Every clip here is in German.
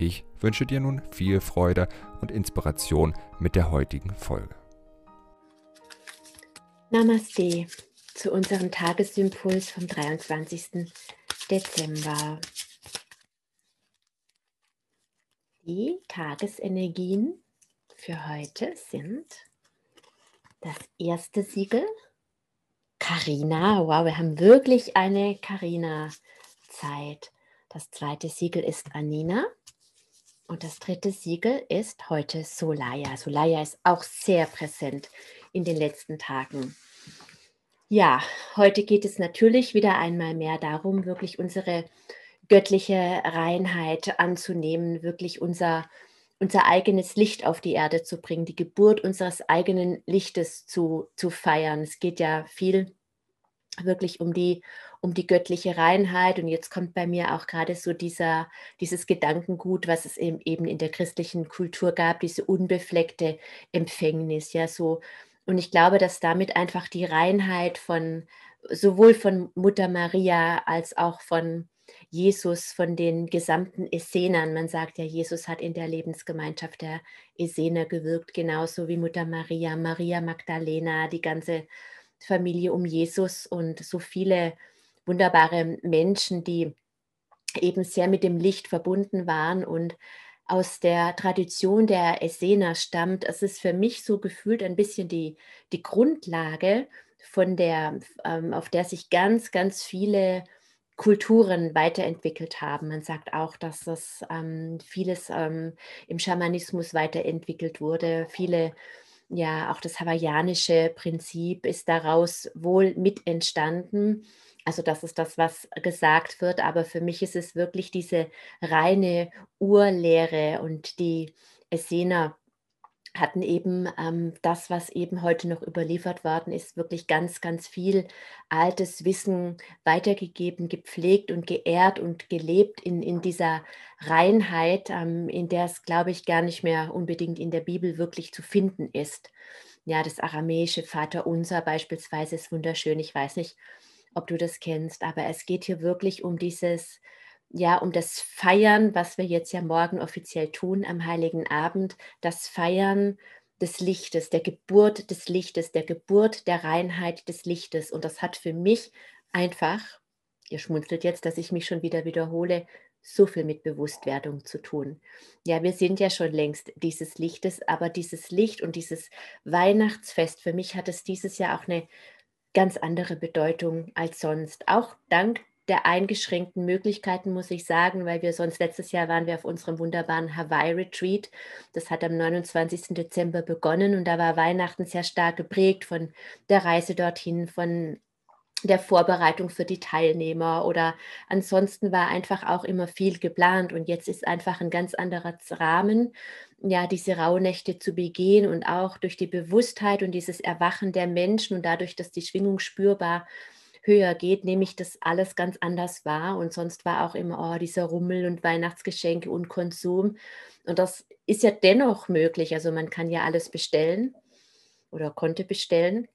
Ich wünsche dir nun viel Freude und Inspiration mit der heutigen Folge. Namaste zu unserem Tagesimpuls vom 23. Dezember. Die Tagesenergien für heute sind das erste Siegel Karina. Wow, wir haben wirklich eine Karina-Zeit. Das zweite Siegel ist Anina. Und das dritte Siegel ist heute Solaya. Solaya ist auch sehr präsent in den letzten Tagen. Ja, heute geht es natürlich wieder einmal mehr darum, wirklich unsere göttliche Reinheit anzunehmen, wirklich unser, unser eigenes Licht auf die Erde zu bringen, die Geburt unseres eigenen Lichtes zu, zu feiern. Es geht ja viel wirklich um die, um die göttliche Reinheit. Und jetzt kommt bei mir auch gerade so dieser, dieses Gedankengut, was es eben, eben in der christlichen Kultur gab, diese unbefleckte Empfängnis, ja, so. Und ich glaube, dass damit einfach die Reinheit von sowohl von Mutter Maria als auch von Jesus, von den gesamten Essenern. Man sagt ja, Jesus hat in der Lebensgemeinschaft der Essener gewirkt, genauso wie Mutter Maria, Maria Magdalena, die ganze Familie um Jesus und so viele wunderbare Menschen, die eben sehr mit dem Licht verbunden waren und aus der Tradition der Essener stammt. Es ist für mich so gefühlt ein bisschen die, die Grundlage, von der, ähm, auf der sich ganz, ganz viele Kulturen weiterentwickelt haben. Man sagt auch, dass das ähm, vieles ähm, im Schamanismus weiterentwickelt wurde. Viele ja, auch das hawaiianische Prinzip ist daraus wohl mit entstanden. Also das ist das, was gesagt wird, aber für mich ist es wirklich diese reine Urlehre und die Essener hatten eben ähm, das, was eben heute noch überliefert worden ist, wirklich ganz, ganz viel altes Wissen weitergegeben, gepflegt und geehrt und gelebt in, in dieser Reinheit, ähm, in der es, glaube ich, gar nicht mehr unbedingt in der Bibel wirklich zu finden ist. Ja, das aramäische Vaterunser beispielsweise ist wunderschön. Ich weiß nicht, ob du das kennst, aber es geht hier wirklich um dieses ja, um das Feiern, was wir jetzt ja morgen offiziell tun am Heiligen Abend, das Feiern des Lichtes, der Geburt des Lichtes, der Geburt der Reinheit des Lichtes. Und das hat für mich einfach, ihr schmunzelt jetzt, dass ich mich schon wieder wiederhole, so viel mit Bewusstwerdung zu tun. Ja, wir sind ja schon längst dieses Lichtes, aber dieses Licht und dieses Weihnachtsfest, für mich hat es dieses Jahr auch eine ganz andere Bedeutung als sonst. Auch dank der eingeschränkten Möglichkeiten, muss ich sagen, weil wir sonst letztes Jahr waren wir auf unserem wunderbaren Hawaii-Retreat. Das hat am 29. Dezember begonnen und da war Weihnachten sehr stark geprägt von der Reise dorthin, von der Vorbereitung für die Teilnehmer oder ansonsten war einfach auch immer viel geplant und jetzt ist einfach ein ganz anderer Rahmen, ja, diese Rauhnächte zu begehen und auch durch die Bewusstheit und dieses Erwachen der Menschen und dadurch, dass die Schwingung spürbar höher geht, nehme ich das alles ganz anders wahr. Und sonst war auch immer oh, dieser Rummel und Weihnachtsgeschenke und Konsum. Und das ist ja dennoch möglich. Also man kann ja alles bestellen oder konnte bestellen.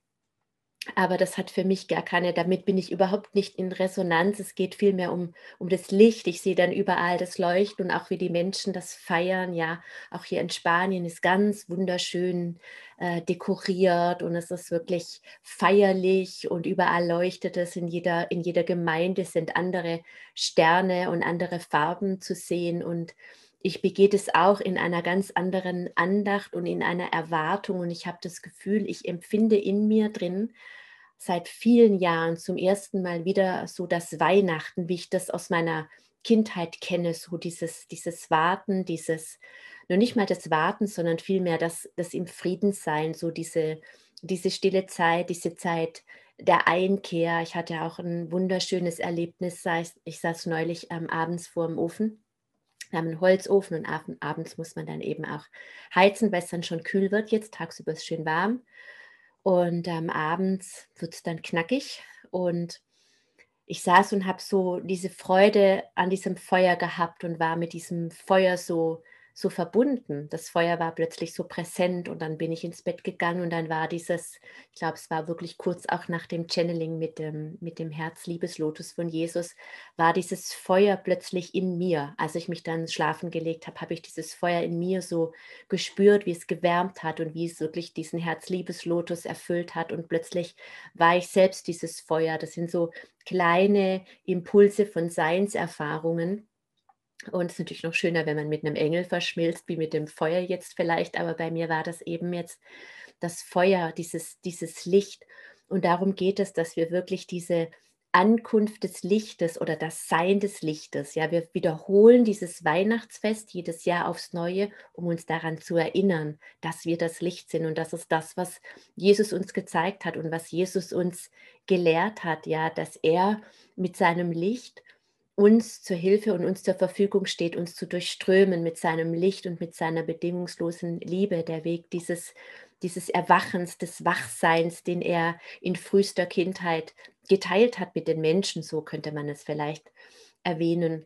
Aber das hat für mich gar keine, damit bin ich überhaupt nicht in Resonanz. Es geht vielmehr um, um das Licht. Ich sehe dann überall das Leuchten und auch wie die Menschen das feiern. Ja, auch hier in Spanien ist ganz wunderschön äh, dekoriert und es ist wirklich feierlich und überall leuchtet es. In jeder, in jeder Gemeinde sind andere Sterne und andere Farben zu sehen und ich begehe es auch in einer ganz anderen Andacht und in einer Erwartung und ich habe das Gefühl, ich empfinde in mir drin seit vielen Jahren zum ersten Mal wieder so das Weihnachten, wie ich das aus meiner Kindheit kenne, so dieses, dieses Warten, dieses, nur nicht mal das Warten, sondern vielmehr das, das im Frieden sein, so diese, diese stille Zeit, diese Zeit der Einkehr. Ich hatte auch ein wunderschönes Erlebnis, ich saß neulich ähm, abends vor dem Ofen Wir haben einen Holzofen und ab, abends muss man dann eben auch heizen, weil es dann schon kühl wird. Jetzt tagsüber ist es schön warm. Und ähm, abends wird es dann knackig. Und ich saß und habe so diese Freude an diesem Feuer gehabt und war mit diesem Feuer so so verbunden. Das Feuer war plötzlich so präsent und dann bin ich ins Bett gegangen und dann war dieses, ich glaube, es war wirklich kurz auch nach dem Channeling mit dem, mit dem Herz-Liebeslotus von Jesus, war dieses Feuer plötzlich in mir. Als ich mich dann schlafen gelegt habe, habe ich dieses Feuer in mir so gespürt, wie es gewärmt hat und wie es wirklich diesen Herz-Liebeslotus erfüllt hat und plötzlich war ich selbst dieses Feuer. Das sind so kleine Impulse von Seinserfahrungen und es ist natürlich noch schöner, wenn man mit einem Engel verschmilzt, wie mit dem Feuer jetzt vielleicht. Aber bei mir war das eben jetzt das Feuer, dieses, dieses Licht. Und darum geht es, dass wir wirklich diese Ankunft des Lichtes oder das Sein des Lichtes, ja, wir wiederholen dieses Weihnachtsfest jedes Jahr aufs Neue, um uns daran zu erinnern, dass wir das Licht sind. Und das ist das, was Jesus uns gezeigt hat und was Jesus uns gelehrt hat, ja, dass er mit seinem Licht uns zur Hilfe und uns zur Verfügung steht, uns zu durchströmen mit seinem Licht und mit seiner bedingungslosen Liebe, der Weg dieses, dieses Erwachens, des Wachseins, den er in frühester Kindheit geteilt hat mit den Menschen, so könnte man es vielleicht erwähnen.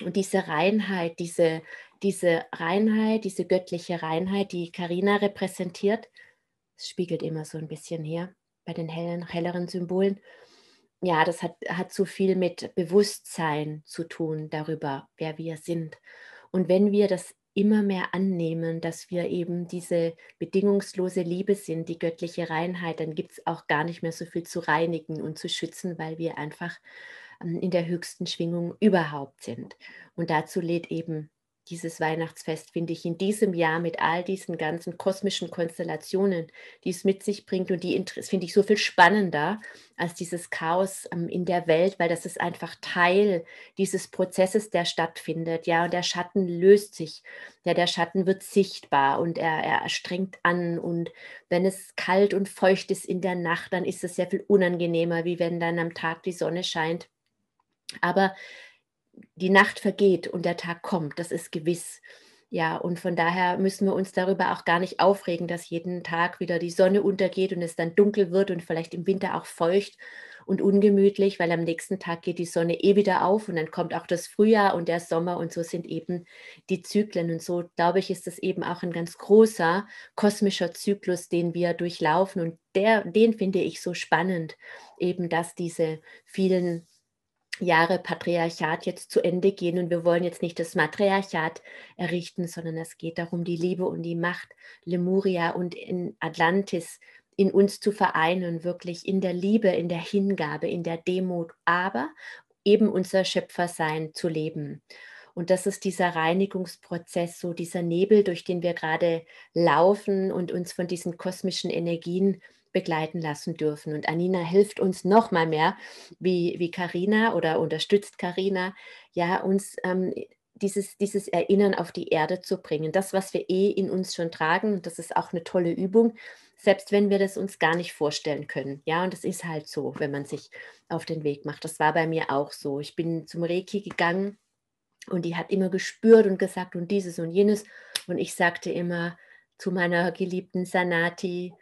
Und diese Reinheit, diese, diese Reinheit, diese göttliche Reinheit, die Karina repräsentiert, spiegelt immer so ein bisschen her bei den hellen, helleren Symbolen ja, das hat, hat so viel mit Bewusstsein zu tun darüber, wer wir sind. Und wenn wir das immer mehr annehmen, dass wir eben diese bedingungslose Liebe sind, die göttliche Reinheit, dann gibt es auch gar nicht mehr so viel zu reinigen und zu schützen, weil wir einfach ähm, in der höchsten Schwingung überhaupt sind. Und dazu lädt eben dieses Weihnachtsfest, finde ich, in diesem Jahr mit all diesen ganzen kosmischen Konstellationen, die es mit sich bringt und die finde ich so viel spannender als dieses Chaos ähm, in der Welt, weil das ist einfach Teil dieses Prozesses, der stattfindet. Ja, und der Schatten löst sich. Ja, der Schatten wird sichtbar und er, er strengt an. Und wenn es kalt und feucht ist in der Nacht, dann ist es sehr viel unangenehmer, wie wenn dann am Tag die Sonne scheint. Aber die Nacht vergeht und der Tag kommt, das ist gewiss. Ja, und von daher müssen wir uns darüber auch gar nicht aufregen, dass jeden Tag wieder die Sonne untergeht und es dann dunkel wird und vielleicht im Winter auch feucht und ungemütlich, weil am nächsten Tag geht die Sonne eh wieder auf und dann kommt auch das Frühjahr und der Sommer und so sind eben die Zyklen. Und so, glaube ich, ist das eben auch ein ganz großer kosmischer Zyklus, den wir durchlaufen und der, den finde ich so spannend, eben dass diese vielen Jahre Patriarchat jetzt zu Ende gehen und wir wollen jetzt nicht das Matriarchat errichten, sondern es geht darum, die Liebe und die Macht Lemuria und in Atlantis in uns zu vereinen, wirklich in der Liebe, in der Hingabe, in der Demut, aber eben unser Schöpfersein zu leben. Und das ist dieser Reinigungsprozess, so dieser Nebel, durch den wir gerade laufen und uns von diesen kosmischen Energien begleiten lassen dürfen. Und Anina hilft uns noch mal mehr, wie wie Karina oder unterstützt Karina, ja uns ähm, dieses, dieses Erinnern auf die Erde zu bringen. Das, was wir eh in uns schon tragen, das ist auch eine tolle Übung, selbst wenn wir das uns gar nicht vorstellen können. Ja, und das ist halt so, wenn man sich auf den Weg macht. Das war bei mir auch so. Ich bin zum Reiki gegangen und die hat immer gespürt und gesagt und dieses und jenes. Und ich sagte immer zu meiner geliebten Sanati,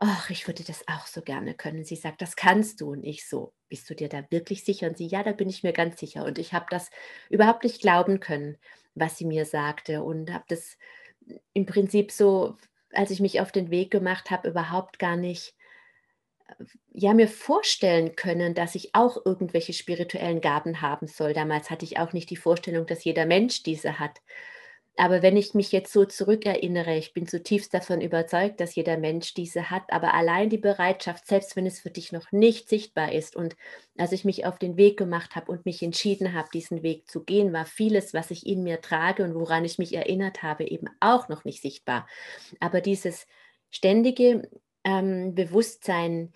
ach, ich würde das auch so gerne können. Sie sagt, das kannst du. Und ich so, bist du dir da wirklich sicher? Und sie, ja, da bin ich mir ganz sicher. Und ich habe das überhaupt nicht glauben können, was sie mir sagte. Und habe das im Prinzip so, als ich mich auf den Weg gemacht habe, überhaupt gar nicht äh, ja, mir vorstellen können, dass ich auch irgendwelche spirituellen Gaben haben soll. Damals hatte ich auch nicht die Vorstellung, dass jeder Mensch diese hat. Aber wenn ich mich jetzt so zurückerinnere, ich bin zutiefst davon überzeugt, dass jeder Mensch diese hat, aber allein die Bereitschaft, selbst wenn es für dich noch nicht sichtbar ist und als ich mich auf den Weg gemacht habe und mich entschieden habe, diesen Weg zu gehen, war vieles, was ich in mir trage und woran ich mich erinnert habe, eben auch noch nicht sichtbar. Aber dieses ständige ähm, Bewusstsein,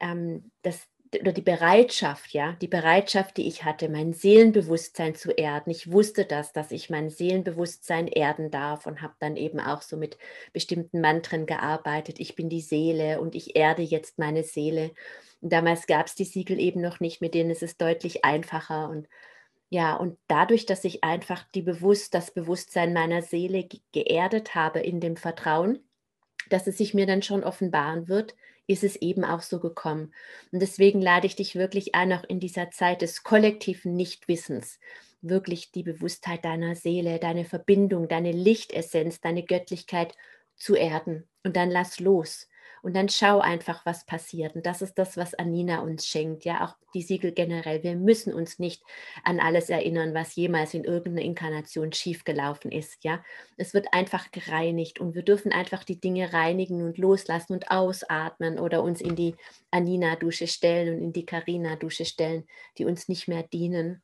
ähm, dass oder die Bereitschaft, ja, die Bereitschaft, die ich hatte, mein Seelenbewusstsein zu erden. Ich wusste das, dass ich mein Seelenbewusstsein erden darf und habe dann eben auch so mit bestimmten Mantren gearbeitet. Ich bin die Seele und ich erde jetzt meine Seele. Und damals gab es die Siegel eben noch nicht, mit denen ist es deutlich einfacher und Ja, und dadurch, dass ich einfach die bewusst das Bewusstsein meiner Seele geerdet habe in dem Vertrauen, dass es sich mir dann schon offenbaren wird, ist es eben auch so gekommen. Und deswegen lade ich dich wirklich ein, auch in dieser Zeit des kollektiven Nichtwissens, wirklich die Bewusstheit deiner Seele, deine Verbindung, deine Lichtessenz, deine Göttlichkeit zu erden. Und dann lass los. Und dann schau einfach, was passiert. Und das ist das, was Anina uns schenkt. Ja, auch die Siegel generell. Wir müssen uns nicht an alles erinnern, was jemals in irgendeiner Inkarnation schiefgelaufen ist. Ja, es wird einfach gereinigt und wir dürfen einfach die Dinge reinigen und loslassen und ausatmen oder uns in die Anina-Dusche stellen und in die Karina-Dusche stellen, die uns nicht mehr dienen.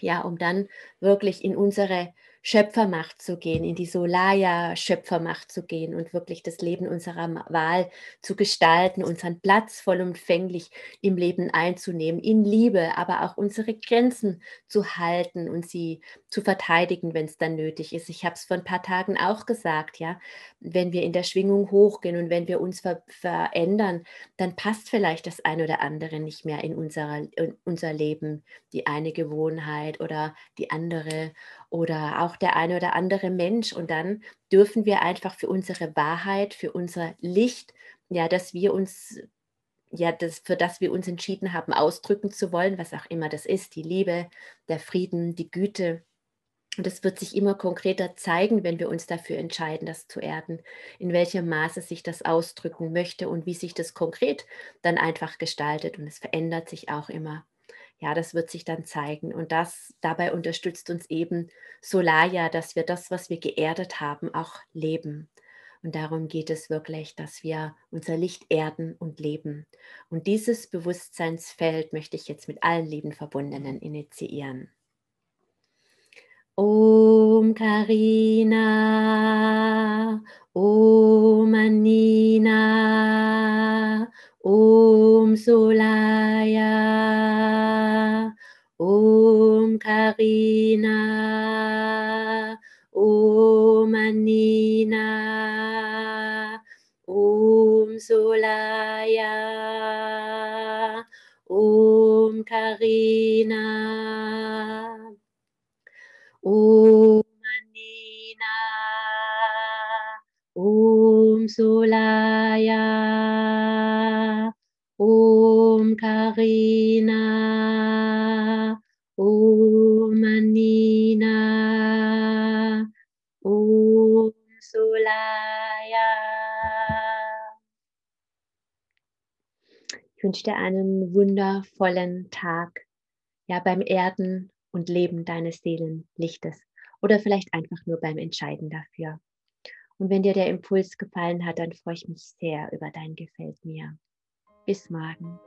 Ja, um dann wirklich in unsere Schöpfermacht zu gehen, in die Solaya-Schöpfermacht zu gehen und wirklich das Leben unserer Wahl zu gestalten, unseren Platz vollumfänglich im Leben einzunehmen, in Liebe, aber auch unsere Grenzen zu halten und sie zu verteidigen, wenn es dann nötig ist. Ich habe es vor ein paar Tagen auch gesagt, ja, wenn wir in der Schwingung hochgehen und wenn wir uns ver verändern, dann passt vielleicht das eine oder andere nicht mehr in, unserer, in unser Leben, die eine Gewohnheit oder die andere oder auch der eine oder andere Mensch. Und dann dürfen wir einfach für unsere Wahrheit, für unser Licht, ja, dass wir uns, ja, das, für das wir uns entschieden haben, ausdrücken zu wollen, was auch immer das ist, die Liebe, der Frieden, die Güte. Und es wird sich immer konkreter zeigen, wenn wir uns dafür entscheiden, das zu erden, in welchem Maße sich das ausdrücken möchte und wie sich das konkret dann einfach gestaltet. Und es verändert sich auch immer ja, das wird sich dann zeigen. Und das dabei unterstützt uns eben Solaya, dass wir das, was wir geerdet haben, auch leben. Und darum geht es wirklich, dass wir unser Licht erden und leben. Und dieses Bewusstseinsfeld möchte ich jetzt mit allen lieben Verbundenen initiieren. Om Karina, Om wünsche dir einen wundervollen Tag, ja, beim Erden und Leben deines Seelenlichtes oder vielleicht einfach nur beim Entscheiden dafür. Und wenn dir der Impuls gefallen hat, dann freue ich mich sehr über dein Gefällt mir. Bis morgen.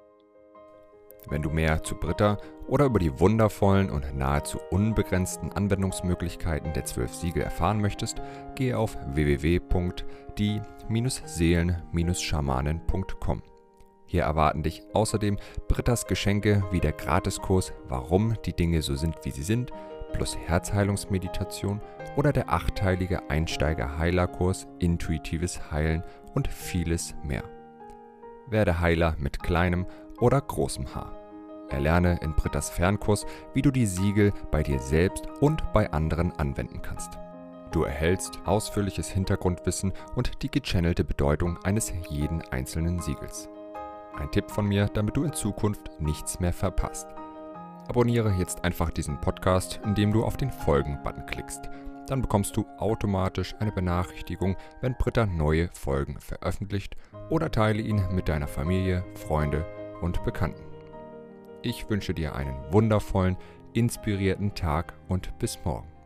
Wenn du mehr zu Britta oder über die wundervollen und nahezu unbegrenzten Anwendungsmöglichkeiten der zwölf Siegel erfahren möchtest, gehe auf www.die-seelen-schamanen.com. Hier erwarten dich außerdem Brittas Geschenke wie der Gratiskurs Warum die Dinge so sind, wie sie sind, plus Herzheilungsmeditation oder der achteilige Einsteiger-Heilerkurs Intuitives Heilen und vieles mehr. Werde Heiler mit kleinem oder großem Haar. Erlerne in Brittas Fernkurs, wie du die Siegel bei dir selbst und bei anderen anwenden kannst. Du erhältst ausführliches Hintergrundwissen und die gechannelte Bedeutung eines jeden einzelnen Siegels. Ein Tipp von mir, damit du in Zukunft nichts mehr verpasst. Abonniere jetzt einfach diesen Podcast, indem du auf den Folgen-Button klickst. Dann bekommst du automatisch eine Benachrichtigung, wenn Britta neue Folgen veröffentlicht oder teile ihn mit deiner Familie, Freunde und Bekannten. Ich wünsche dir einen wundervollen, inspirierten Tag und bis morgen.